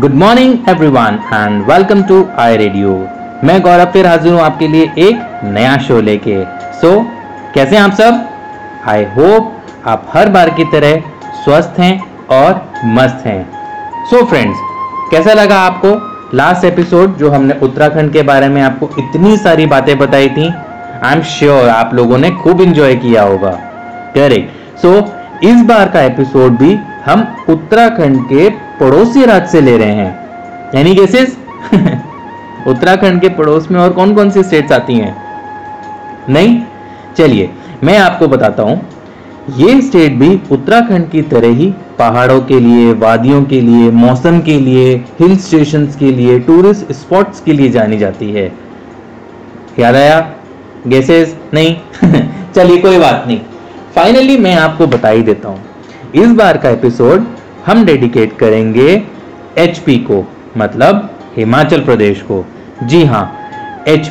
Good morning everyone and welcome to I radio मैं गौरव फिर हाजिर हूँ आपके लिए एक नया शो लेके। सो so, कैसे हैं आप सब? आई होप आप हर बार की तरह स्वस्थ हैं और मस्त हैं। सो so, फ्रेंड्स कैसा लगा आपको लास्ट एपिसोड जो हमने उत्तराखंड के बारे में आपको इतनी सारी बातें बताई थी? आई एम श्योर आप लोगों ने खूब इंजॉय किया होगा। करेक्ट सो so, इस बार का एपिसोड भी हम उत्तराखंड के पड़ोसी राज्य से ले रहे हैं। यानी केसेस उत्तराखंड के पड़ोस में और कौन कौन सी स्टेट्स आती हैं? नहीं? चलिए, मैं आपको बताता हूँ। ये स्टेट भी उत्तराखंड की तरह ही पहाड़ों के लिए, वादियों के लिए, मौसम के लिए हिल स्टेशन के लिए टूरिस्ट स्पॉट्स के लिए जानी जाती है। याद आया? गेसेस नहीं? चलिए, कोई बात नहीं। फाइनली मैं आपको बता ही देता हूँ। इस बार का एपिसोड हम डेडिकेट करेंगे एच को मतलब हिमाचल प्रदेश को। जी हाँ एच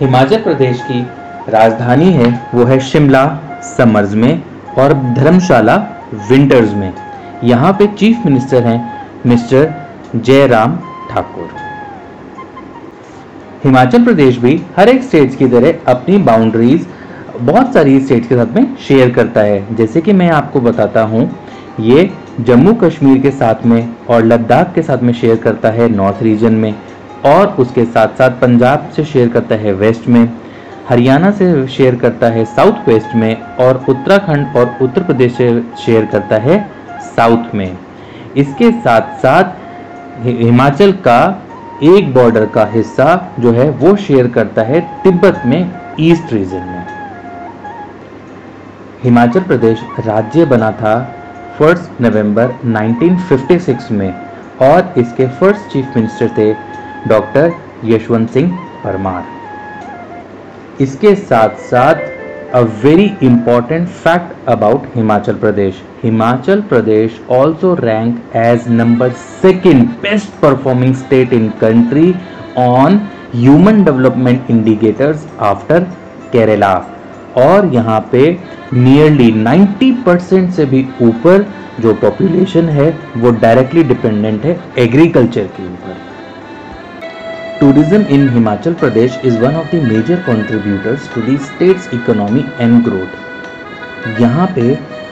हिमाचल प्रदेश की राजधानी है, वो है शिमला समर्स में और धर्मशाला विंटर्स में। यहाँ पे चीफ मिनिस्टर हैं मिस्टर जयराम ठाकुर। हिमाचल प्रदेश भी हर एक स्टेट की तरह अपनी बाउंड्रीज बहुत सारी स्टेट्स के साथ में शेयर करता है। जैसे कि मैं आपको बताता हूँ, ये जम्मू कश्मीर के साथ में और लद्दाख के साथ में शेयर करता है नॉर्थ रीजन में और उसके साथ साथ पंजाब से शेयर करता है वेस्ट में, हरियाणा से शेयर करता है साउथ वेस्ट में और उत्तराखंड और उत्तर प्रदेश से शेयर करता है साउथ में। इसके साथ साथ हिमाचल का एक बॉर्डर का हिस्सा जो है वो शेयर करता है तिब्बत में ईस्ट रीजन में। हिमाचल प्रदेश राज्य बना था फ़र्स्ट नवंबर 1956 में और इसके फ़र्स्ट चीफ मिनिस्टर थे डॉक्टर यशवंत सिंह परमार। इसके साथ साथ a very important fact about Himachal Pradesh. Himachal Pradesh also rank as number second best performing state in country on human development indicators after Kerala और यहाँ पे नियरली 90 परसेंट से भी ऊपर जो पॉपुलेशन है, वो डायरेक्टली डिपेंडेंट है एग्रीकल्चर के ऊपर। Tourism in Himachal Pradesh is one of the major contributors to the state's economy and growth यहाँ पे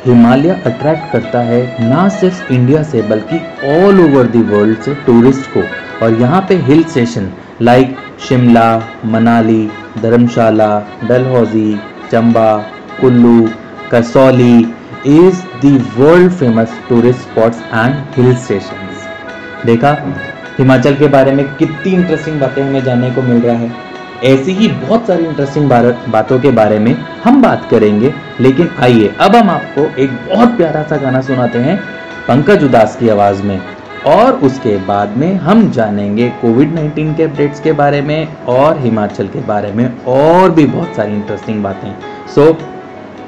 हिमालय अट्रैक्ट करता है ना सिर्फ़ इंडिया से, बल्कि ऑल ओवर द वर्ल्ड से टूरिस्ट को। और यहाँ पे hill station like Shimla Manali Dharamshala Dalhousie Chamba, Kullu, Kasauli is the world famous tourist spots and hill station देखा? हिमाचल के बारे में कितनी इंटरेस्टिंग बातें हमें जानने को मिल रहा है। ऐसी ही बहुत सारी इंटरेस्टिंग बातों के बारे में हम बात करेंगे। लेकिन आइए, अब हम आपको एक बहुत प्यारा सा गाना सुनाते हैं पंकज उदास की आवाज़ में। और उसके बाद में हम जानेंगे कोविड 19 के अपडेट्स के बारे में और हिमाचल के बारे में और भी बहुत सारी इंटरेस्टिंग बातें। सो so,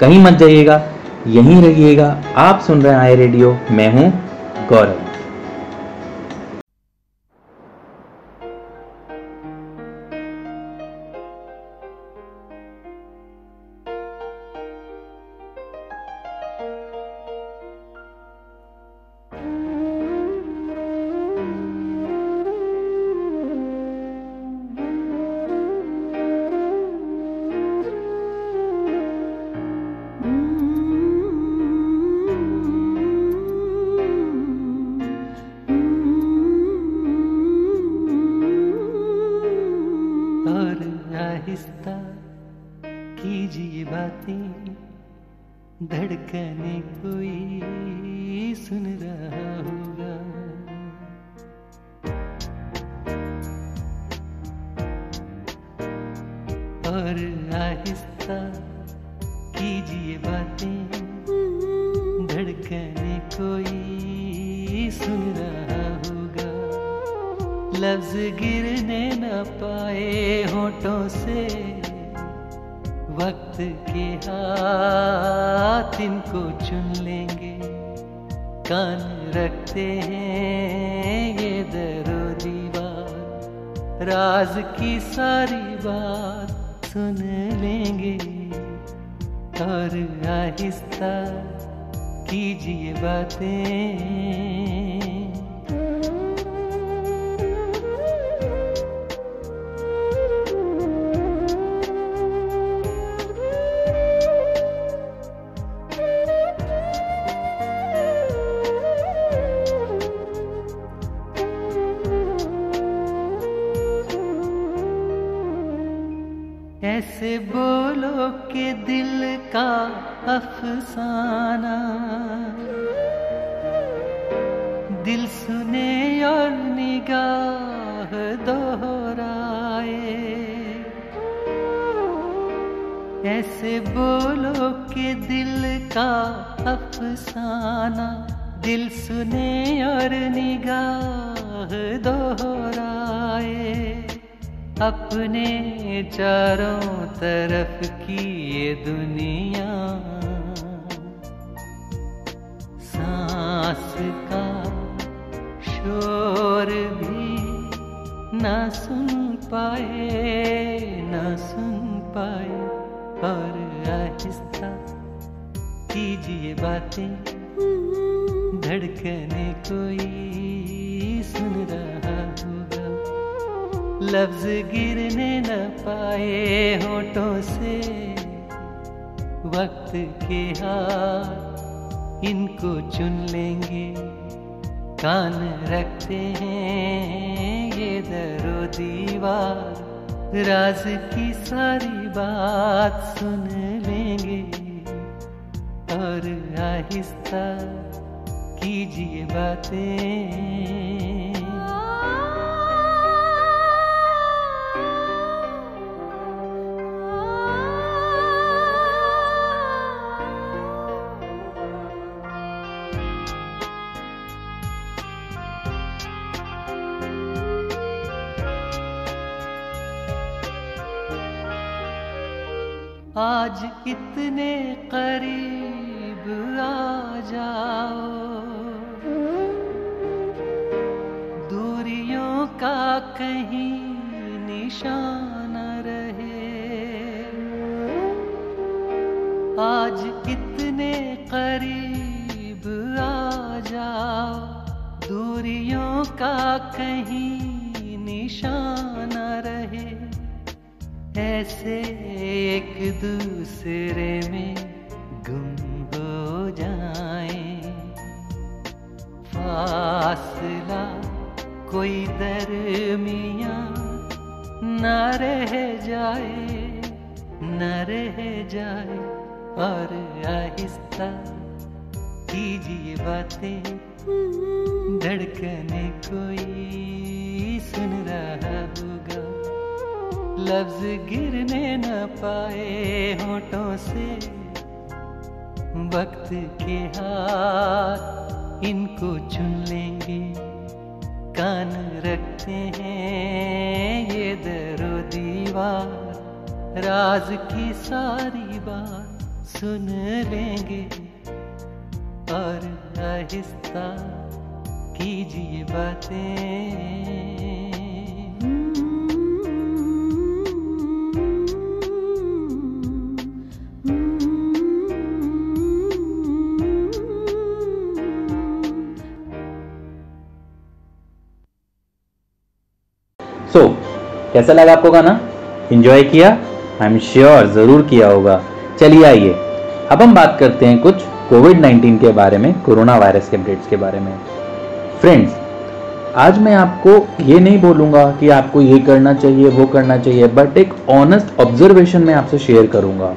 कहीं मत जाइएगा यहीं रहिएगा। आप सुन रहे हैं आई रेडियो मैं हूँ गौरव। धड़कने कोई सुन रहा होगा। और आहिस्ता कीजिए बातें, धड़कने कोई सुन रहा होगा। लफ्ज गिरने न पाए होठों से वक्त के हाथ इनको चुन लेंगे। कान रखते हैं ये दरो दीवार राज की सारी बात सुन लेंगे। और आहिस्ता कीजिए बातें। अफसाना दिल सुने और निगाह दोहराए। ऐसे बोलो के दिल का अफसाना। दिल सुने और निगाह दोहराए। अपने चारों तरफ़ की न सुन पाए और आहिस्ता कीजिए बातें। धड़कने कोई सुन रहा होगा। लफ्ज गिरने न पाए होठों से। वक्त के हाथ इनको चुन लेंगे। कान रखते हैं ये दरो दीवार। राज की सारी बात सुन लेंगे। और आहिस्ता कीजिए बातें। इतने करीब आ जाओ। दूरियों का कहीं निशान रहे। आज इतने ऐसे एक दूसरे में गुम हो जाए। फासला कोई दरमिया न रह जाए, न रह जाए। और आहिस्ता कीजिए बातें, धड़कने कोई लफ्ज गिरने न पाए होठों से। वक्त के हाथ इनको चुन लेंगे। कान रखते हैं ये दरो दीवार। राज की सारी बात सुन लेंगे। और आहिस्ता कीजिए बातें। कैसा लगा आपको गाना? एंजॉय किया? आई एम श्योर ज़रूर किया होगा। चलिए आइए। अब हम बात करते हैं कुछ कोविड 19 के बारे में, कोरोना वायरस के अपडेट्स के बारे में। फ्रेंड्स आज मैं आपको ये नहीं बोलूँगा कि आपको ये करना चाहिए, वो करना चाहिए बट एक ऑनेस्ट ऑब्जर्वेशन मैं आपसे शेयर करूँगा।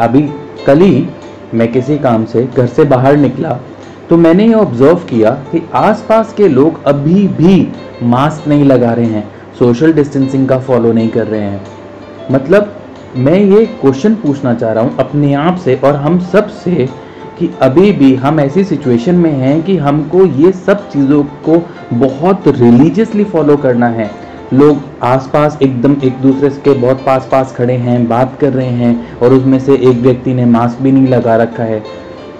अभी कल ही मैं किसी काम से घर से बाहर निकला तो मैंने ये ऑब्ज़र्व किया कि आसपास के लोग अभी भी मास्क नहीं लगा रहे हैं। सोशल डिस्टेंसिंग का फॉलो नहीं कर रहे हैं। मतलब मैं ये क्वेश्चन पूछना चाह रहा हूँ अपने आप से और हम सबसे कि अभी भी हम ऐसी सिचुएशन में हैं कि हमको ये सब चीज़ों को बहुत रिलीजियसली फॉलो करना है। लोग आसपास एकदम एक दूसरे के बहुत पास पास खड़े हैं, बात कर रहे हैं और उसमें से एक व्यक्ति ने मास्क भी नहीं लगा रखा है,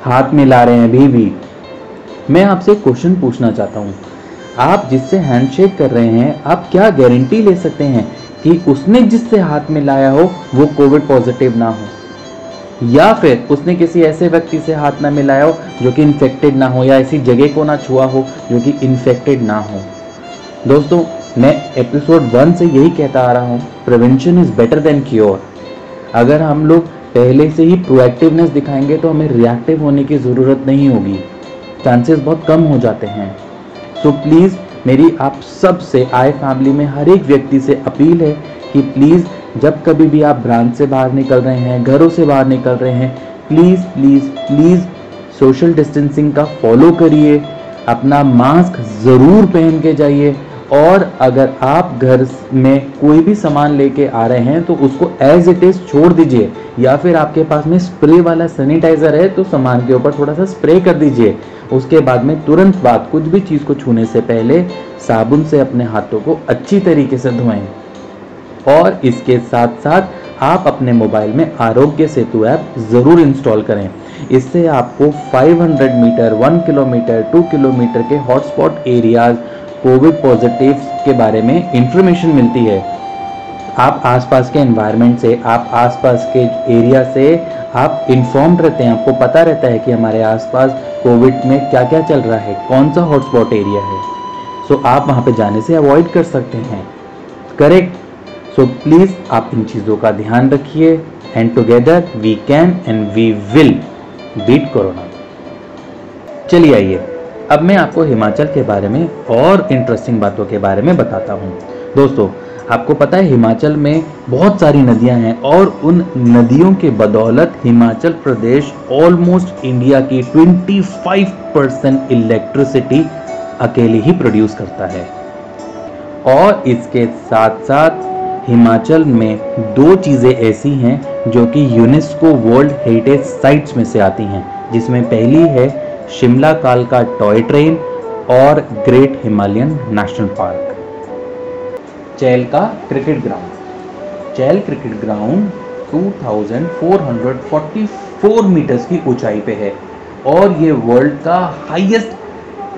हाथ मिला रहे हैं, अभी भी। मैं आपसे क्वेश्चन पूछना चाहता हूँ आप जिससे हैंडशेक कर रहे हैं, आप क्या गारंटी ले सकते हैं कि उसने जिससे हाथ मिलाया हो, वो कोविड पॉजिटिव ना हो? या फिर उसने किसी ऐसे व्यक्ति से हाथ ना मिलाया हो जो कि इन्फेक्टेड ना हो या ऐसी जगह को ना छुआ हो जो कि इन्फेक्टेड ना हो? दोस्तों, मैं एपिसोड वन से यही कहता आ रहा हूँ prevention is better than cure अगर हम लोग पहले से ही प्रोएक्टिवनेस दिखाएँगे तो हमें रिएक्टिव होने की ज़रूरत नहीं होगी। चांसेस बहुत कम हो जाते हैं। तो प्लीज़ मेरी आप सबसे, आए फैमिली में हर एक व्यक्ति से अपील है कि प्लीज़ जब कभी भी आप ब्रांच से बाहर निकल रहे हैं, घरों से बाहर निकल रहे हैं please please please social distancing का फॉलो करिए। अपना मास्क ज़रूर पहन के जाइए। और अगर आप घर में कोई भी सामान लेके आ रहे हैं तो उसको एज इट इज़ छोड़ दीजिए। या फिर आपके पास में स्प्रे वाला सैनिटाइज़र है तो सामान के ऊपर थोड़ा सा स्प्रे कर दीजिए। उसके बाद में तुरंत बाद कुछ भी चीज़ को छूने से पहले साबुन से अपने हाथों को अच्छी तरीके से धोएँ। और इसके साथ साथ आप अपने मोबाइल में आरोग्य सेतु ऐप ज़रूर इंस्टॉल करें। इससे आपको 500 मीटर 1 किलोमीटर 2 किलोमीटर के हॉटस्पॉट एरियाज़ कोविड पॉजिटिव के बारे में इंफॉर्मेशन मिलती है। आप आसपास के एनवायरनमेंट से आप आसपास के एरिया से आप इन्फॉर्म रहते हैं। आपको पता रहता है कि हमारे आसपास कोविड में क्या क्या चल रहा है कौन सा हॉटस्पॉट एरिया है। सो so, आप वहाँ पे जाने से अवॉइड कर सकते हैं। करेक्ट सो प्लीज़ आप इन चीज़ों का ध्यान रखिए। And together we can and we will beat corona चलिए आइए। अब मैं आपको हिमाचल के बारे में और इंटरेस्टिंग बातों के बारे में बताता हूँ। दोस्तों, आपको पता है हिमाचल में बहुत सारी नदियाँ हैं और उन नदियों के बदौलत हिमाचल प्रदेश ऑलमोस्ट इंडिया की 25 परसेंट इलेक्ट्रिसिटी अकेले ही प्रोड्यूस करता है। और इसके साथ साथ हिमाचल में दो चीज़ें ऐसी हैं जो कि यूनेस्को वर्ल्ड हेरिटेज साइट्स में से आती हैं, जिसमें पहली है शिमला काल का टॉय ट्रेन और Great Himalayan National Park. Chail का cricket ground. Chail cricket ground 2444 metres की ऊंचाई पे है और ये वर्ल्ड का हाईएस्ट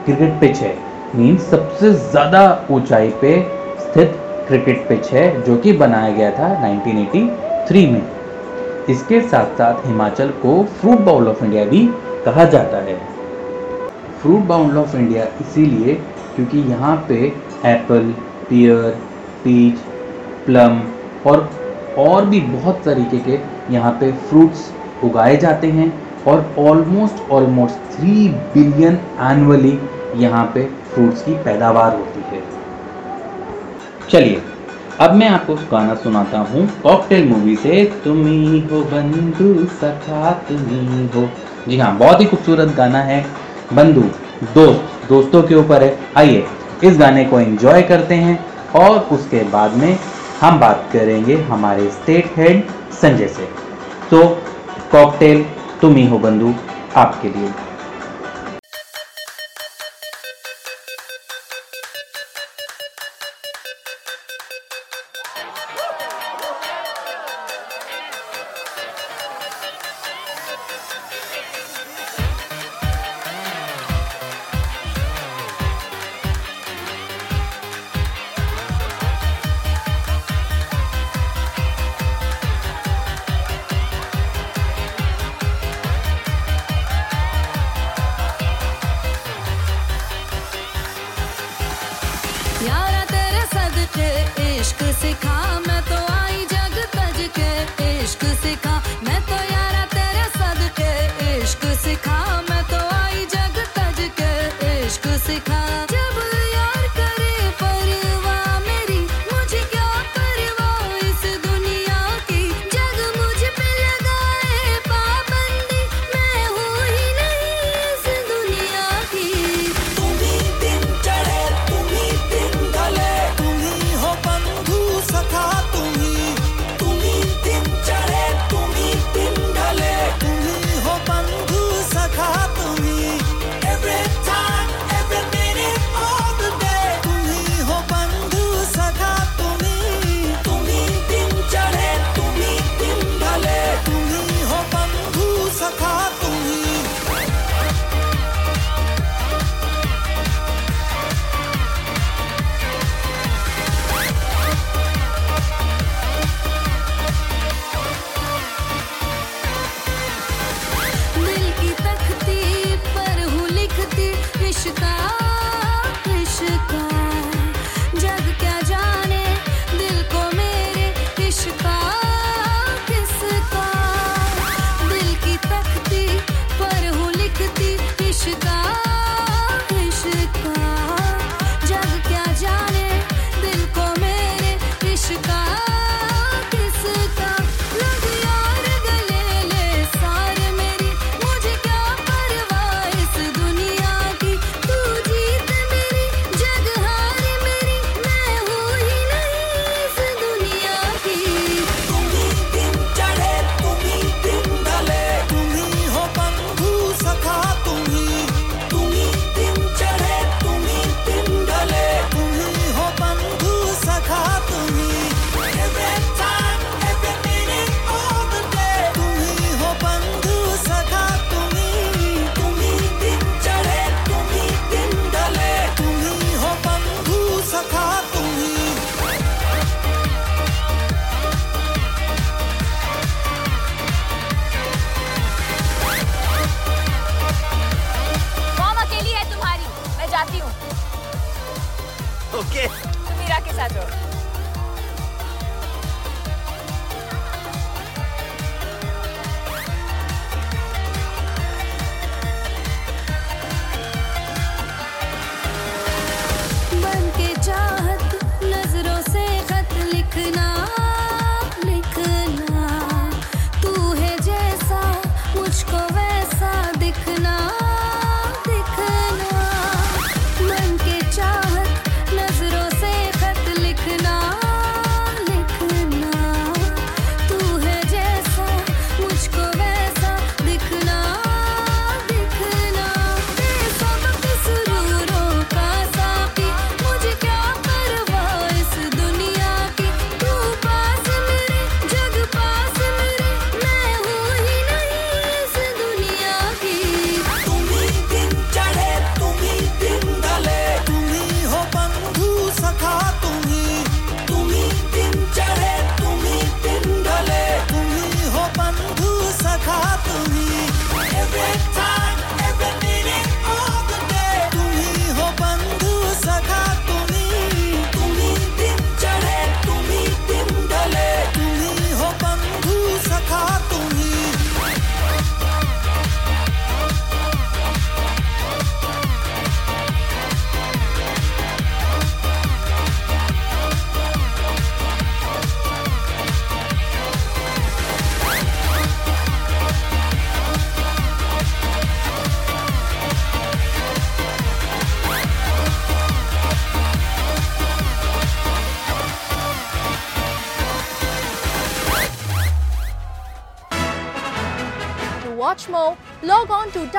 क्रिकेट पिच है। मीन सबसे ज़्यादा ऊंचाई पे स्थित क्रिकेट पिच है जो कि बनाया गया था 1983 में। इसके साथ साथ हिमाचल को फ्रूट बाउल ऑफ़ इंडिया भी कहा जाता है। फ्रूट बाउंड ऑफ़ इंडिया इसीलिए क्योंकि यहाँ पे एप्पल पियर पीच प्लम और और भी बहुत तरीके के यहाँ पे फ्रूट्स उगाए जाते हैं और almost almost three billion annually यहाँ पे फ्रूट्स की पैदावार होती है। चलिए, अब मैं आपको गाना सुनाता हूँ। कॉकटेल मूवी से तुम ही बंधु सखा तुम ही हो। जी हाँ बहुत ही खूबसूरत गाना है। बंधु, दोस्त, दोस्तों के ऊपर है। आइए, इस गाने को एंजॉय करते हैं और उसके बाद में हम बात करेंगे हमारे स्टेट हेड संजय से। तो कॉकटेल तुम ही हो बंधु, आपके लिए।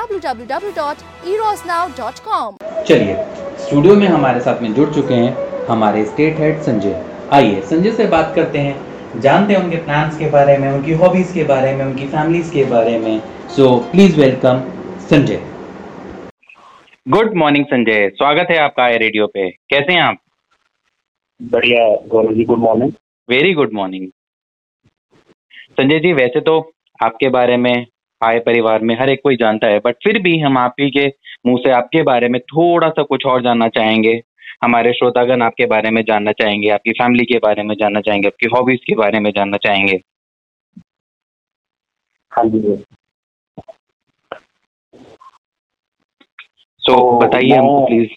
www.erosnow.com. चलिए स्टूडियो में हमारे साथ में जुड़ चुके हैं हमारे स्टेट हेड संजय। आइए संजय से बात करते हैं। जानते हैं उनके प्लान्स के बारे में उनकी हॉबीज के बारे में उनकी फैमिलीज़ के बारे में। So please welcome Sanjay. Good morning Sanjay. स्वागत है आपका आई रेडियो पे। कैसे हैं आप? बढ़िया Gaurav ji good morning very good morning Sanjay ji वैसे तो आपके बारे में आए परिवार में हर एक कोई जानता है। बट फिर भी हम आप ही के मुँह से आपके बारे में थोड़ा सा कुछ और जानना चाहेंगे। हमारे श्रोतागण आपके बारे में जानना चाहेंगे आपकी फैमिली के बारे में जानना चाहेंगे आपकी हॉबीज के बारे में जानना चाहेंगे। हाँ जी सो तो बताइए हमको प्लीज़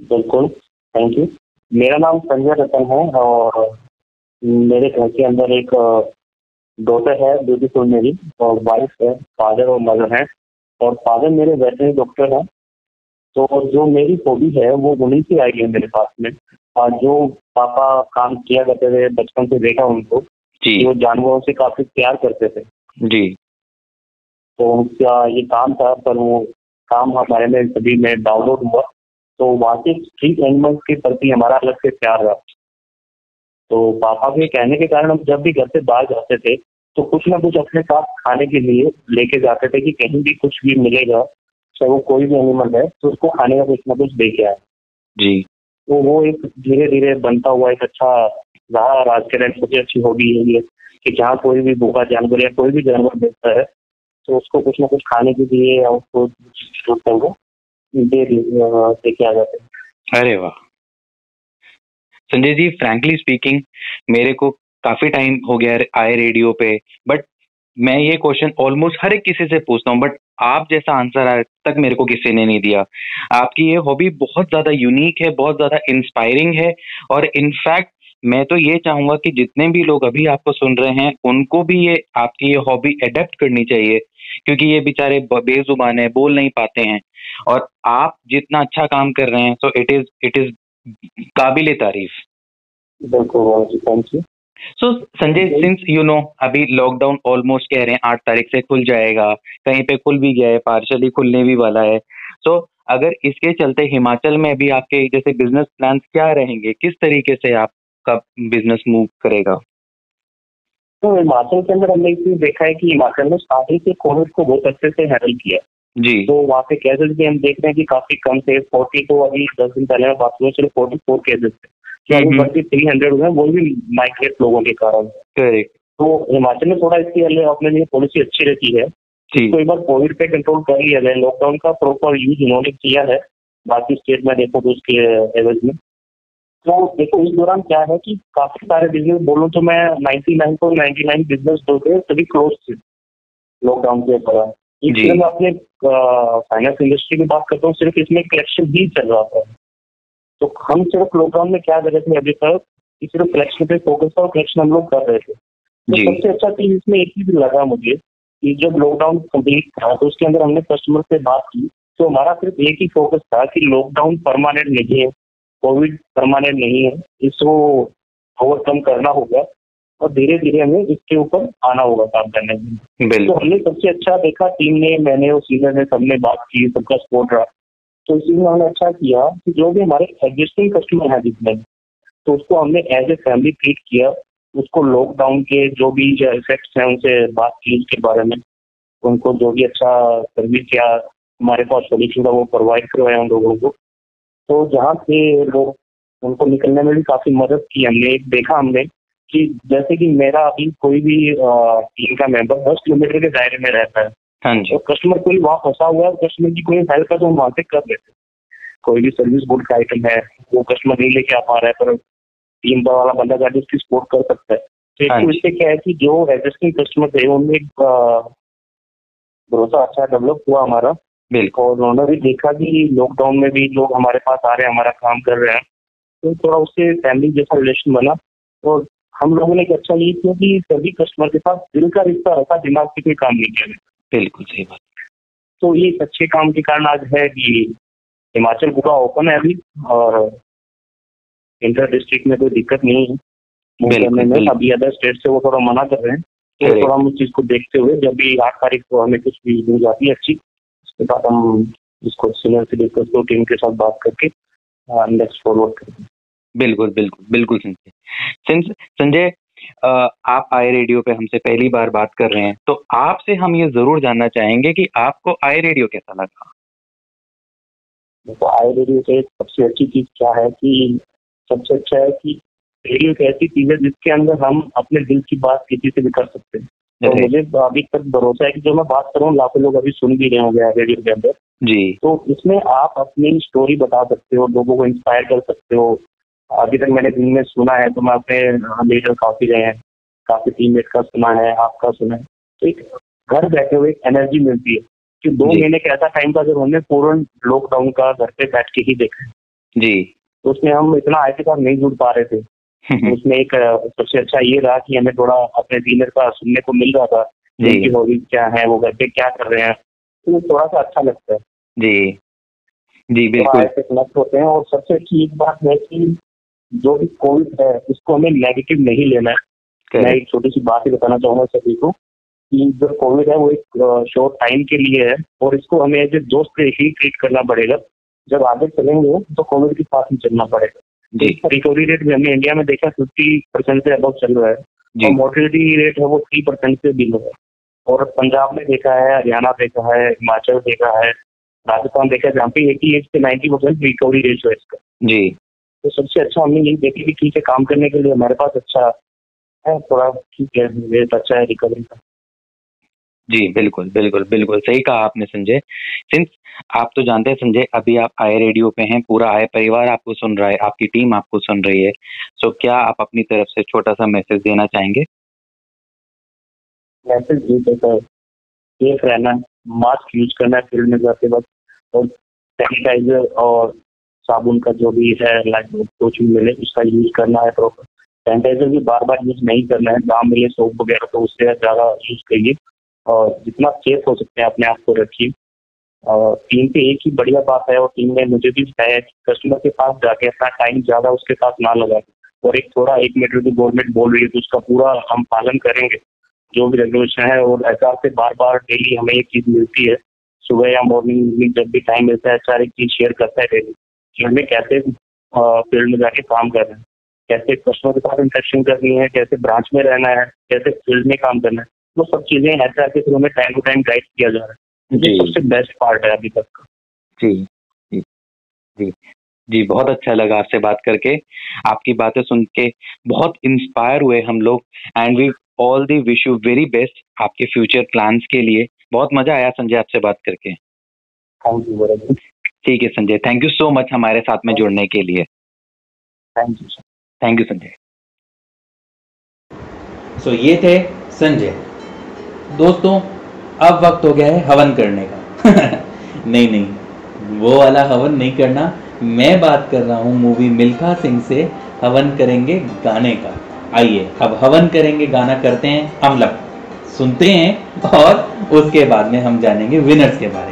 बिल्कुल थैंक यू मेरा नाम संजय रतन है और मेरे घर के अंदर एक डॉटर है ब्यूटीफुल मेरी और वाइफ है फादर और मदर है और फादर मेरे वेटनरी डॉक्टर हैं तो जो मेरी हॉबी है वो उन्हीं से आई है मेरे पास में। और जो पापा काम किया करते थे बचपन से देखा उनको जी। वो जानवरों से काफ़ी प्यार करते थे। जी। तो उनका ये काम था पर वो काम हमारे में सभी में डाउनलोड हुआ तो वहाँ से स्ट्रीट एनिमल्स के प्रति हमारा अलग से प्यार रहा। तो पापा के कहने के कारण हम जब भी घर से बाहर जाते थे तो कुछ ना कुछ अपने साथ खाने के लिए लेके जाते थे कि कहीं भी कुछ भी मिलेगा चाहे वो कोई भी एनिमल है तो उसको खाने का कुछ ना कुछ दे के आए। जी। तो वो एक धीरे धीरे बनता हुआ एक अच्छा रहा और आज के टाइम सबसे अच्छी हॉबी यही है कि जहाँ कोई भी भूखा जानवर या कोई भी जानवर देखता है तो उसको कुछ ना कुछ खाने के लिए या उसको ज़रूरत है वो दे दी- दे के आ जाते हैं। अरे वाह। संजय जी फ्रैंकली स्पीकिंग मेरे को काफ़ी टाइम हो गया आए रेडियो पे बट मैं ये क्वेश्चन ऑलमोस्ट हर एक किसी से पूछता हूँ बट आप जैसा आंसर आज तक मेरे को किसी ने नहीं दिया। आपकी ये हॉबी बहुत ज़्यादा यूनिक है, बहुत ज़्यादा इंस्पायरिंग है, और इनफैक्ट मैं तो ये चाहूँगा कि जितने भी लोग अभी आपको सुन रहे हैं, उनको भी ये, आपकी ये हॉबी अडेप्ट करनी चाहिए, क्योंकि ये बेचारे बेजुबान है, बोल नहीं पाते हैं। और आप जितना अच्छा काम कर रहे हैं so it is it is काबिल तारीफ़। बिल्कुल thank you so Sanjay since you know अभी लॉकडाउन ऑलमोस्ट कह रहे हैं आठ तारीख से खुल जाएगा कहीं पे खुल भी गया है पार्शली खुलने भी वाला है। सो so, अगर इसके चलते हिमाचल में अभी आपके जैसे बिज़नेस प्लान क्या रहेंगे? किस तरीके से आपका बिज़नेस मूव करेगा? तो हिमाचल के अंदर हमने चीज़ देखा है कि हिमाचल ने स्टार्टिंग से कोविड को बहुत अच्छे से हैंडल किया है। जी। तो वहाँ पे केसेस भी हम देख रहे हैं कि काफ़ी कम थे। फोर्टी तो अभी दस दिन पहले मैं बात हुई चलो फोर्टी फोर केसेस थे। थ्री हंड्रेड हुए वो भी माइग्रेट लोगों के कारण। करेक्ट तो हिमाचल में थोड़ा इसके लिए अपने लिए पॉलिसी अच्छी रहती है। तो एक बार कोविड पे कंट्रोल कर लिया जाए। लॉकडाउन का प्रॉपर यूज़ उन्होंने किया है। बाकी स्टेट में देखो तो उसके एवज में। तो देखो इस दौरान क्या है कि काफ़ी सारे बिज़नेस बोलूँ तो मैं 99.99 बिज़नेस जो थे सभी क्लोज थे। लॉकडाउन के दौरान इसलिए मैं अपने फाइनेंस इंडस्ट्री की बात करता हूँ सिर्फ़ इसमें कलेक्शन ही चल रहा था। तो हम सिर्फ़ लॉकडाउन में क्या कर रहे थे अभी तक कि सिर्फ़ कलेक्शन पे फोकस था और कलेक्शन हम लोग कर रहे थे। तो सबसे अच्छा चीज़ इसमें एक चीज़ लगा मुझे कि जब लॉकडाउन कंप्लीट था तो उसके अंदर हमने कस्टमर से बात की तो हमारा सिर्फ़ एक ही फोकस था कि लॉकडाउन परमानेंट नहीं है कोविड परमानेंट नहीं है इसको ओवरकम करना होगा और धीरे धीरे हमें इसके ऊपर आना होगा काम करने में। तो हमने सबसे अच्छा देखा टीम ने मैंने और सीनियर ने सबने बात की सबका सपोर्ट रहा। तो इसी में हमने अच्छा किया कि जो भी हमारे एग्जिस्टिंग कस्टमर हैं जितने तो उसको हमने एज ए फैमिली ट्रीट किया। उसको लॉकडाउन के जो भी इफेक्ट्स हैं उनसे बात की उसके बारे में, उनको जो भी अच्छा सर्विस या हमारे पास सोल्यूशन था वो प्रोवाइड करवाया उन लोगों को। तो जहाँ से लोग उनको निकलने में भी काफ़ी मदद की हमने, एक देखा हमने कि जैसे कि मेरा अभी कोई भी टीम का मेंबर दस किलोमीटर के दायरे में रहता है। हाँ जी। तो कस्टमर कोई वहाँ फंसा हुआ है कस्टमर की कोई हेल्प है तो हम वहाँ से कर लेते हैं। कोई भी सर्विस गुड का आइटम है वो कस्टमर नहीं लेके आ पा रहा है पर टीम का वाला बंदा जाके उसकी सपोर्ट कर सकता है। तो एक हाँ इससे क्या है कि जो एग्जिस्टिंग कस्टमर थे उनमें एक भरोसा अच्छा डेवलप हुआ हमारा। बिल्कुल। और उन्होंने भी देखा कि लॉकडाउन में भी लोग हमारे पास आ रहे हैं हमारा काम कर रहे हैं। तो थोड़ा उससे फैमिली जैसा रिलेशन बना। और हम लोगों ने एक अच्छा ये किया कि सभी कस्टमर के साथ दिल का रिश्ता रखा दिमाग से कोई काम नहीं किया। बिल्कुल सही बात। तो ये एक अच्छे काम के कारण आज है कि हिमाचल पूरा ओपन है अभी और इंटर डिस्ट्रिक्ट में कोई दिक्कत नहीं है। करने में अभी अदर स्टेट से वो थोड़ा मना कर रहे हैं। तो थोड़ा हम उस चीज़ को देखते हुए जब भी आठ तारीख को हमें कुछ भी न्यूज़ आती है अच्छी उसके बाद हम इसको सीनियर से डिस्कस को टीम के साथ बात करके नेक्स्ट फॉरवर्ड करेंगे बिल्कुल बिल्कुल बिल्कुल संजय। संजय आप आई रेडियो पे हमसे पहली बार बात कर रहे हैं तो आपसे हम ये ज़रूर जानना चाहेंगे कि आपको आई रेडियो कैसा लगा? देखो आई रेडियो से सबसे अच्छी चीज़ क्या है कि सबसे अच्छा है कि रेडियो एक ऐसी चीज़ है जिसके अंदर हम अपने दिल की बात किसी से भी कर सकते हैं। तो मुझे अभी तक भरोसा है कि जो मैं बात कर रहा हूँ लाखों लोग अभी सुन भी रहे होंगे रेडियो के अंदर। जी। तो इसमें आप अपनी स्टोरी बता सकते हो लोगों को इंस्पायर कर सकते हो अभी तक मैंने दिन में सुना है तो मैं अपने लीडर काफ़ी रहे हैं काफ़ी टीममेट का सुना है आपका सुना है। तो एक घर बैठे हुए एनर्जी मिलती है कि दो महीने का ऐसा टाइम था जब हमने पूर्ण लॉकडाउन का घर पे बैठ के ही देखा। जी। तो उसमें हम इतना साथ नहीं जुड़ पा रहे थे। तो उसमें एक सबसे अच्छा ये रहा कि हमें थोड़ा अपने सीनियर का सुनने को मिल रहा था उनकी हॉबीज क्या है वो घर पे क्या कर रहे हैं। तो थोड़ा सा अच्छा लगता है। जी। जी बिल्कुल। कनेक्ट होते हैं और सबसे अच्छी एक बात है कि जो भी कोविड है उसको हमें नेगेटिव नहीं लेना है। मैं एक छोटी सी बात ही बताना चाहूँगा सभी को कि जो कोविड है वो एक शॉर्ट टाइम के लिए है और इसको हमें एज ए दोस्त ही ट्रीट करना पड़ेगा। जब आगे चलेंगे तो कोविड के साथ ही चलना पड़ेगा। इसका रिकवरी रेट भी हमने इंडिया में देखा फिफ्टी परसेंट से अबव चल रहा है जी। और मोर्टिलिटी रेट है वो थ्री परसेंट से बिलो है। और पंजाब में देखा है हरियाणा देखा है हिमाचल देखा है राजस्थान देखा है जहाँ पे एटी एट से नाइन्टी परसेंट रिकवरी रेट है इसका। जी। तो सबसे अच्छा हमने यही देखी कि ठीक है काम करने के लिए हमारे पास अच्छा है थोड़ा ठीक है रेट अच्छा है रिकवरी का। जी बिल्कुल बिल्कुल बिल्कुल सही कहा आपने संजय। सिंस आप तो जानते हैं संजय अभी आप आए रेडियो पे हैं पूरा आए परिवार आपको सुन रहा है आपकी टीम आपको सुन रही है। सो क्या आप अपनी तरफ़ से छोटा सा मैसेज देना चाहेंगे? मैसेज ये देता है सेफ़ रहना मास्क यूज़ करना है फ़ील्ड में जाते वक्त और सैनिटाइजर और साबुन का जो भी है लाइक कुछ भी मिले उसका यूज़ करना है प्रॉपर सैनिटाइजर भी बार बार यूज़ नहीं करना है। दाम मिले सोप वगैरह तो उससे ज़्यादा यूज़ करिए। और जितना सेफ़ हो सकते हैं अपने आप को रखिए। और टीम पे एक ही बढ़िया बात है और टीम ने मुझे भी बताया कि कस्टमर के पास जाके अपना टाइम ज़्यादा उसके साथ ना लगाए। और एक थोड़ा, एक मीटर की गवर्नमेंट बोल रही है तो उसका पूरा हम पालन करेंगे। जो भी रेगुलेशन है और एच से बार बार डेली हमें एक चीज़ मिलती है। सुबह या मॉर्निंग में जब भी टाइम मिलता है एच एक चीज़ शेयर करता है डेली हमें कैसे फ़ील्ड में जाके काम कर रहे हैं कैसे कस्टमर के साथ इंटरेक्शन करनी है कैसे ब्रांच में रहना है कैसे फ़ील्ड में काम करना है वो सब चीज़ें एच के थ्रू हमें टाइम टू टाइम गाइड किया जा रहा है। ये सबसे बेस्ट पार्ट है अभी तक का। जी। जी। जी। जी बहुत अच्छा लगा आपसे बात करके। आपकी बातें सुन के बहुत इंस्पायर हुए हम लोग and we all the wish you very best आपके फ्यूचर प्लान्स के लिए। बहुत मज़ा आया संजय आपसे बात करके। थैंक यू ठीक है, Sanjay. Thank you so much हमारे साथ में जुड़ने के लिए। Thank you thank you Sanjay. So ये थे संजय। दोस्तों, अब वक्त हो गया है हवन करने का। नहीं नहीं। वो वाला हवन नहीं करना। मैं बात कर रहा हूँ मूवी मिल्खा सिंह से हवन करेंगे गाने का। आइए, अब हवन करेंगे गाना करते हैं हम लोग। सुनते हैं और उसके बाद में हम जानेंगे विनर्स के बारे में।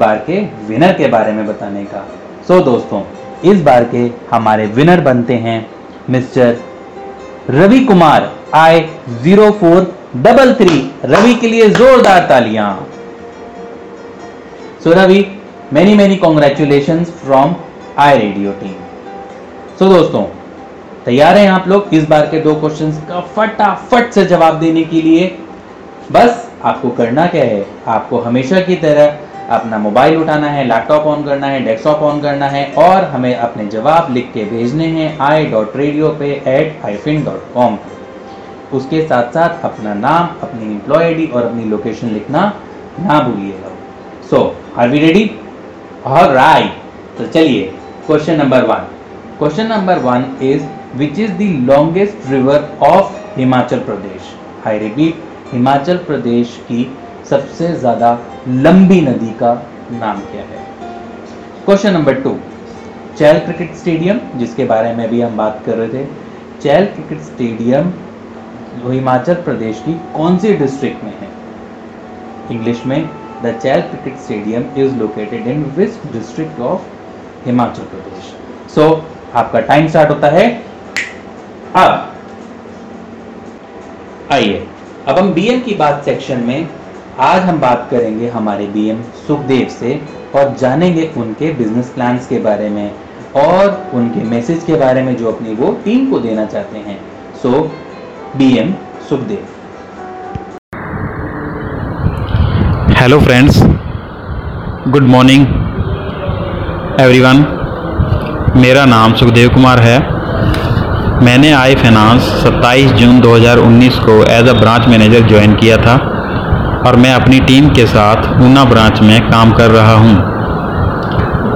बार के विनर के बारे में बताने का। सो so, दोस्तों इस बार के हमारे विनर बनते हैं mister Ravi Kumar I zero four double three Ravi के लिए जोरदार तालियाँ। So Ravi many many congratulation from I radio team so दोस्तों तैयार हैं आप लोग इस बार के दो क्वेश्चंस का फटाफट से जवाब देने के लिए। बस आपको करना क्या है? आपको हमेशा की तरह अपना मोबाइल उठाना है, लैपटॉप ऑन करना है, डेस्कटॉप ऑन करना है और हमें अपने जवाब लिख के भेजने हैं आई डॉट रेडियो पे एट हाइफिन डॉट कॉम उसके साथ साथ अपना नाम, अपनी एम्प्लॉय आईडी और अपनी लोकेशन लिखना ना भूलिएगा सो आर वी रेडी और राइट तो चलिए question number one question number one is which is the longest river of Himachal Pradesh I repeat Himachal Pradesh की सबसे ज़्यादा लंबी नदी का नाम क्या है? Question number two Chail cricket stadium जिसके बारे में भी हम बात कर रहे थे चैल क्रिकेट स्टेडियम हिमाचल प्रदेश की कौन सी डिस्ट्रिक्ट में है? इंग्लिश में the Chail cricket stadium is located in which district of Himachal Pradesh so so, आपका टाइम स्टार्ट होता है अब। आइए अब हम बीएम की बात सेक्शन में आज हम बात करेंगे हमारे बीएम सुखदेव से और जानेंगे उनके बिज़नेस प्लान्स के बारे में और उनके मैसेज के बारे में जो अपनी वो टीम को देना चाहते हैं। So BM Sukhdev. Hello friends good morning everyone मेरा नाम सुखदेव कुमार है। मैंने आई फाइनेंस 27 जून 2019 को as a branch manager join किया था। और मैं अपनी टीम के साथ ऊना ब्रांच में काम कर रहा हूँ।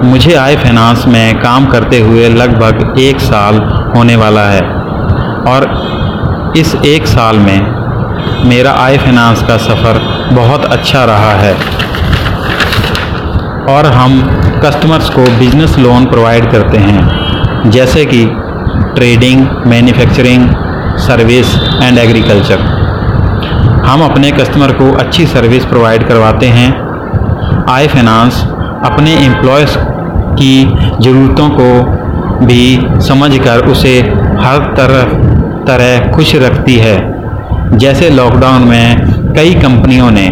मुझे आई फाइनेंस में काम करते हुए लगभग एक साल होने वाला है और इस एक साल में मेरा आई फाइनेंस का सफ़र बहुत अच्छा रहा है और हम कस्टमर्स को बिज़नेस लोन प्रोवाइड करते हैं, जैसे कि trading, manufacturing, service and agriculture. हम अपने कस्टमर को अच्छी सर्विस प्रोवाइड करवाते हैं। आई फाइनेंस अपने एम्प्लॉयज़ की ज़रूरतों को भी समझकर उसे हर तरह तरह खुश रखती है। जैसे लॉकडाउन में कई कंपनियों ने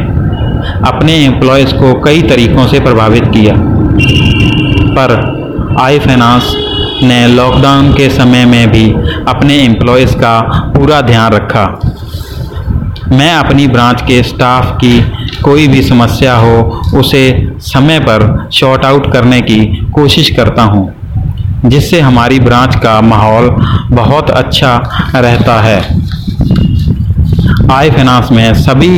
अपने एम्प्लॉयज़ को कई तरीक़ों से प्रभावित किया। पर आई फाइनेंस ने लॉकडाउन के समय में भी अपने एम्प्लॉयज़ का पूरा ध्यान रखा। मैं अपनी ब्रांच के स्टाफ की कोई भी समस्या हो, उसे समय पर शॉर्ट आउट करने की कोशिश करता हूँ, जिससे हमारी ब्रांच का माहौल बहुत अच्छा रहता है। आई फाइनेंस में सभी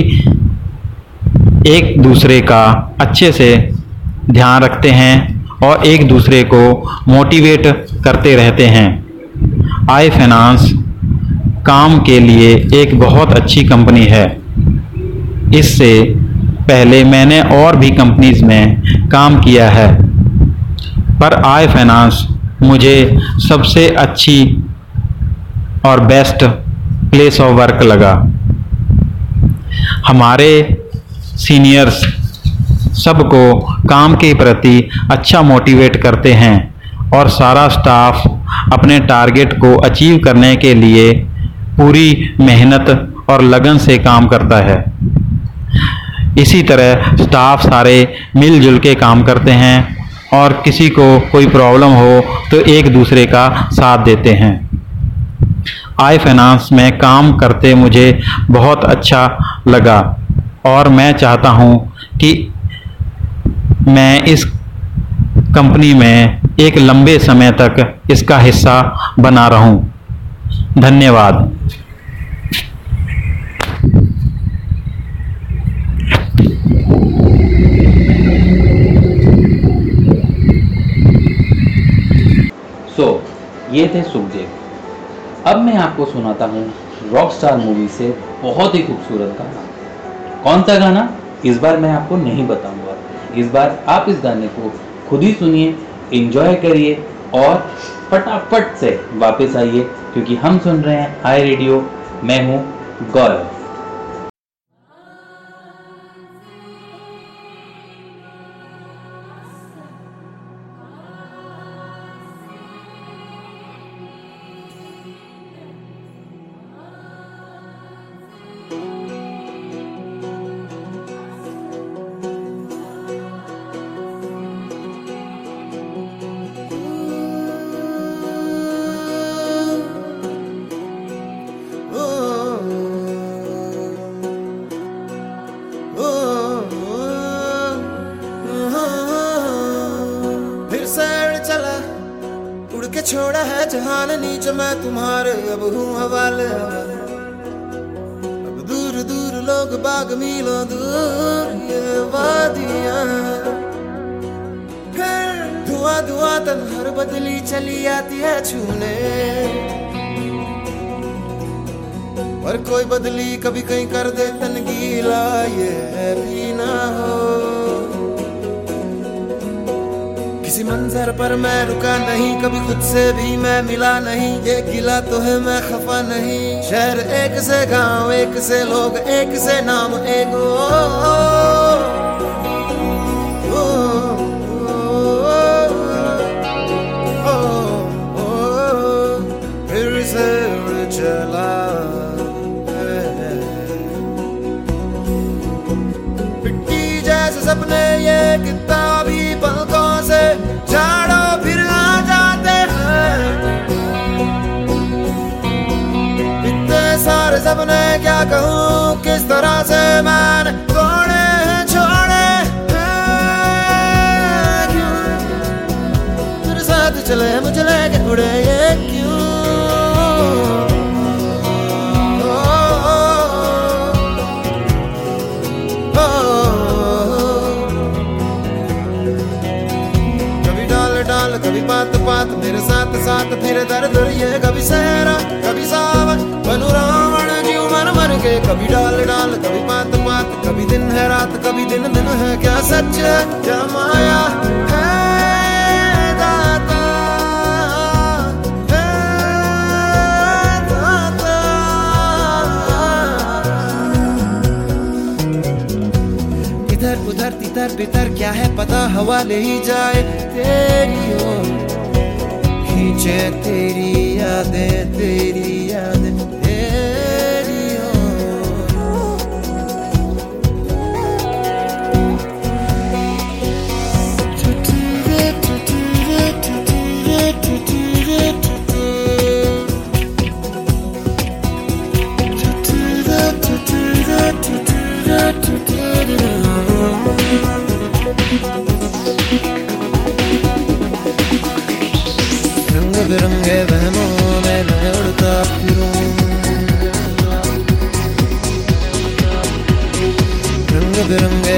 एक दूसरे का अच्छे से ध्यान रखते हैं और एक दूसरे को मोटिवेट करते रहते हैं। आई फाइनेंस काम के लिए एक बहुत अच्छी कंपनी है। इससे पहले मैंने और भी कंपनीज़ में काम किया है। पर आई फाइनेंस मुझे सबसे अच्छी और बेस्ट प्लेस ऑफ़ वर्क लगा। हमारे सीनियर्स सबको काम के प्रति अच्छा मोटिवेट करते हैं और सारा स्टाफ अपने टारगेट को अचीव करने के लिए पूरी मेहनत और लगन से काम करता है। इसी तरह स्टाफ सारे मिलजुल के काम करते हैं और किसी को कोई प्रॉब्लम हो तो एक दूसरे का साथ देते हैं। आई फाइनेंस में काम करते मुझे बहुत अच्छा लगा और मैं चाहता हूँ कि मैं इस कंपनी में एक लंबे समय तक इसका हिस्सा बना रहूँ। धन्यवाद। सो so, ये थे सुखदेव। अब मैं आपको सुनाता हूँ रॉक स्टार मूवी से बहुत ही खूबसूरत गाना। कौन सा गाना? इस बार मैं आपको नहीं बताऊँगा। इस बार आप इस गाने को खुद ही सुनिए इंजॉय करिए और फटाफट से वापस आइए क्योंकि हम सुन रहे हैं आई रेडियो मैं हूँ गौरव। नीचे मैं तुम्हारे अब हूँ हवाले। अब दूर दूर लोग बाग मिलो दूर, ये वादियाँ। फिर धुआँ धुआँ तन हर बदली चली आती है छूने। पर कोई बदली कभी कहीं कर दे तन गीला, ये भी किसी मंजर पर मैं रुका नहीं कभी खुद से भी मैं मिला नहीं ये गिला तो है मैं खफा नहीं शहर एक से गाँव एक से लोग एक से नाम एक ओ, ओ, ओ, ओ, ओ, फिर से चला सपने ये अपने क्या कहूँ किस तरह से मैंने तोड़े हैं छोड़े क्यों तेरे साथ चले मुझे लेके उड़े ये क्यों कभी पात पात मेरे साथ साथ तेरे दर्द ये कभी सहरा कभी सावन बनू के कभी डाल डाल, कभी पात पात, कभी दिन है रात, कभी दिन दिन है क्या सच है? क्या माया है है इधर, उधर, तितर, बितर, क्या है पता? हवा ले ही जाए तेरी ओर। खींचे तेरी यादें, तेरी रंग बिरंगे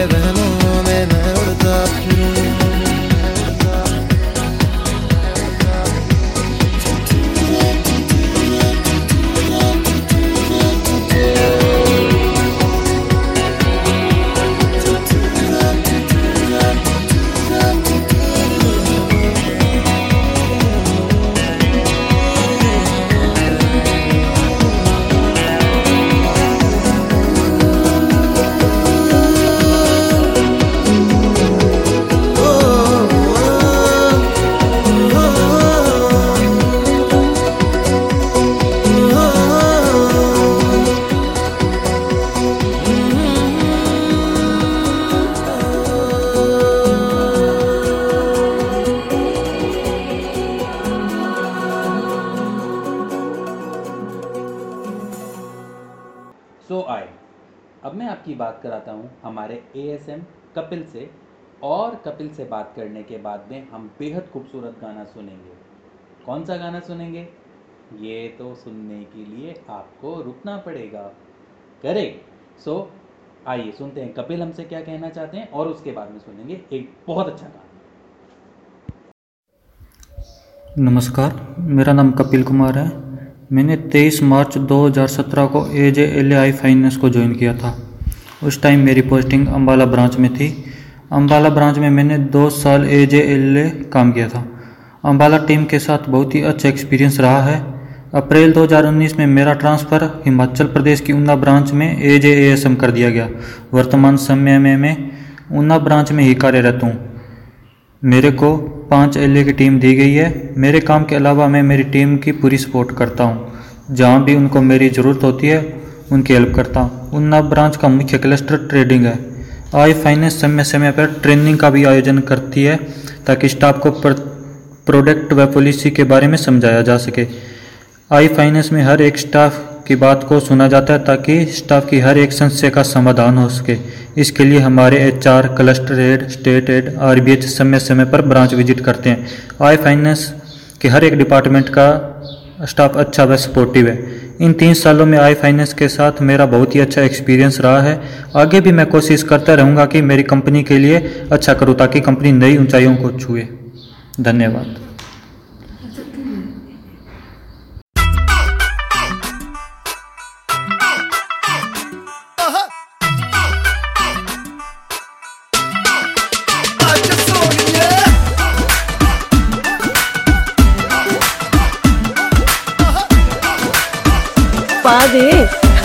बेहद खूबसूरत गाना सुनेंगे। कौन सा गाना सुनेंगे? ये तो सुनने के लिए आपको रुकना पड़ेगा। करेक्ट। सो so, आइए सुनते हैं कपिल हमसे क्या कहना चाहते हैं और उसके बाद में सुनेंगे एक बहुत अच्छा गाना। नमस्कार मेरा नाम कपिल कुमार है। मैंने 23 मार्च 2017 को A J L I finance को ज्वाइन किया था। उस टाइम मेरी पोस्टिंग अम्बाला ब्रांच में थी। अम्बाला ब्रांच में मैंने दो साल ए जे एल ए काम किया था। अम्बाला टीम के साथ बहुत ही अच्छा एक्सपीरियंस रहा है। अप्रैल 2019 में मेरा ट्रांसफ़र हिमाचल प्रदेश की ऊना ब्रांच में ए जे ए एस एम कर दिया गया। वर्तमान समय में मैं ऊना ब्रांच में ही कार्यरत हूँ। मेरे को पाँच एल ए की टीम दी गई है। मेरे काम के अलावा मैं मेरी टीम की पूरी सपोर्ट करता हूँ। जहाँ भी उनको मेरी ज़रूरत होती है, उनकी हेल्प करता हूँ। ऊना ब्रांच का मुख्य क्लस्टर ट्रेडिंग है। आई फाइनेंस समय समय पर ट्रेनिंग का भी आयोजन करती है, ताकि स्टाफ को प्रोडक्ट व पॉलिसी के बारे में समझाया जा सके। आई फाइनेंस में हर एक स्टाफ की बात को सुना जाता है, ताकि स्टाफ की हर एक समस्या का समाधान हो सके। इसके लिए हमारे H R cluster head, state head R B H समय समय पर ब्रांच विज़िट करते हैं। आई फाइनेंस के हर एक डिपार्टमेंट का स्टाफ अच्छा व सपोर्टिव है। इन तीन सालों में आई फाइनेंस के साथ मेरा बहुत ही अच्छा एक्सपीरियंस रहा है। आगे भी मैं कोशिश करता रहूँगा कि मेरी कंपनी के लिए अच्छा करूँ ताकि कंपनी नई ऊंचाइयों को छुए। धन्यवाद।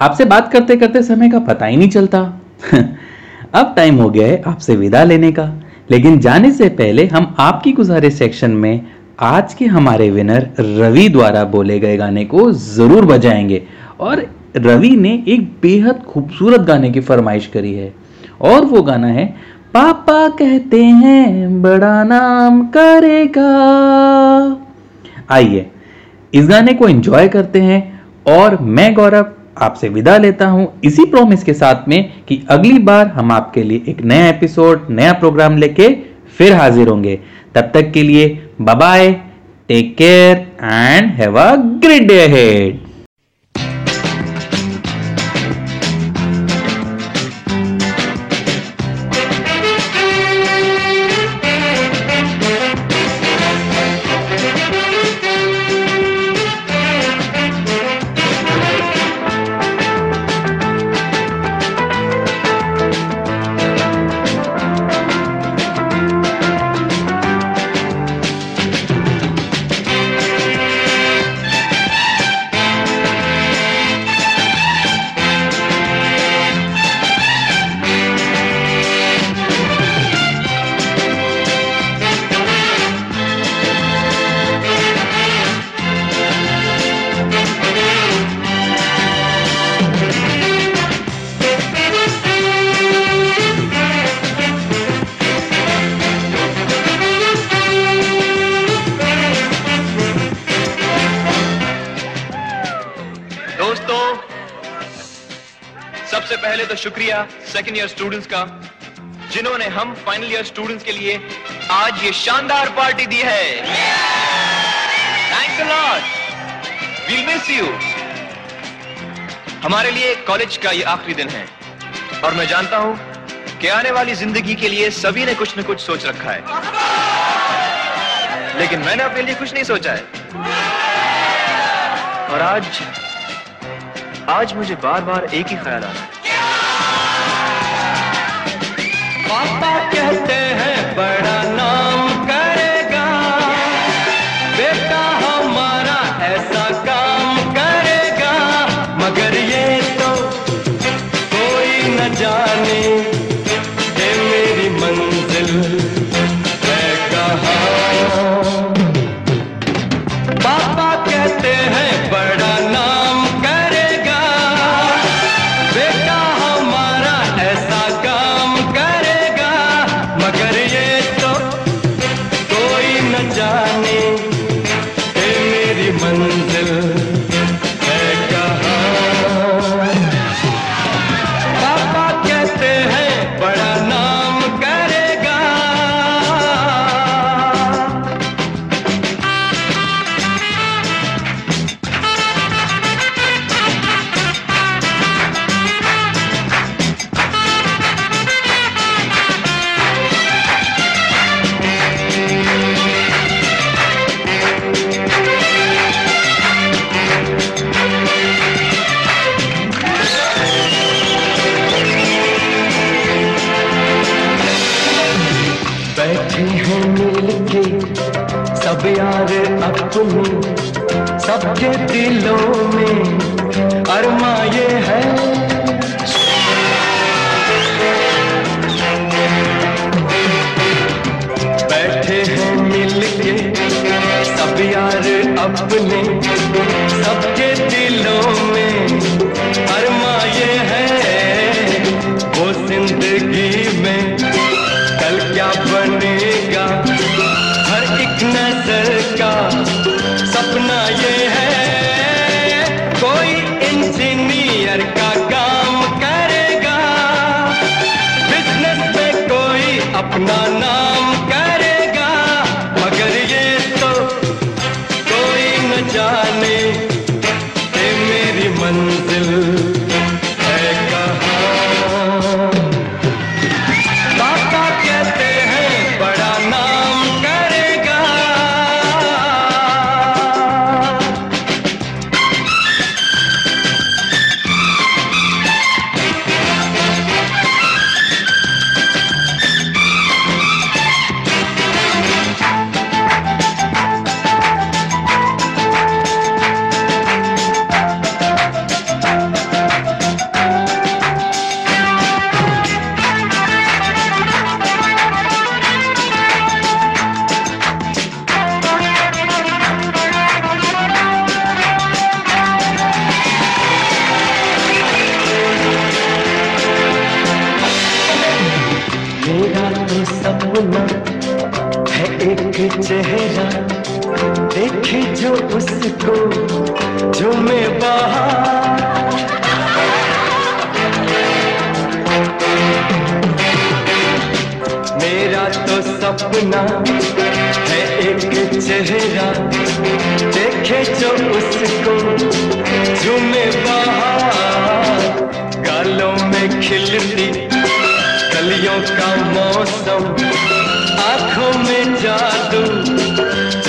आपसे बात करते करते समय का पता ही नहीं चलता। अब टाइम हो गया है आपसे विदा लेने का। लेकिन जाने से पहले हम आपकी गुजारिश सेक्शन में आज के हमारे विनर रवि द्वारा बोले गए गाने को ज़रूर बजाएँगे। और रवि ने एक बेहद खूबसूरत गाने की फरमाइश करी है। और वो गाना है, पापा कहते हैं बड़ा नाम करेगा। आइए, इस गाने को एंजॉय करते हैं और मैं गौरव आपसे विदा लेता हूँ इसी प्रॉमिस के साथ में कि अगली बार हम आपके लिए एक नया एपिसोड नया प्रोग्राम लेके फिर हाजिर होंगे। तब तक के लिए bye take care and have a great day ahead second year students का, जिन्होंने हम फाइनल ईयर स्टूडेंट्स के लिए आज ये शानदार पार्टी दी है। Thanks lot we'll miss you हमारे लिए कॉलेज का ये आखिरी दिन है। और मैं जानता हूँ कि आने वाली ज़िंदगी के लिए सभी ने कुछ न कुछ सोच रखा है। लेकिन मैंने अपने लिए कुछ नहीं सोचा है। और आज आज मुझे बार बार एक ही ख्याल आ रहा है। पापा कहते सबके दिलों में अरमा ये है। बैठे हैं मिलके सब यार अपने सपना है एक चेहरा, देखे जो उसको, जो मैं बाहर मेरा तो सपना है एक चेहरा, देखे जो उसको झूमे बाहर गालों में खिलती गलियों का मौसम आँखों में जादू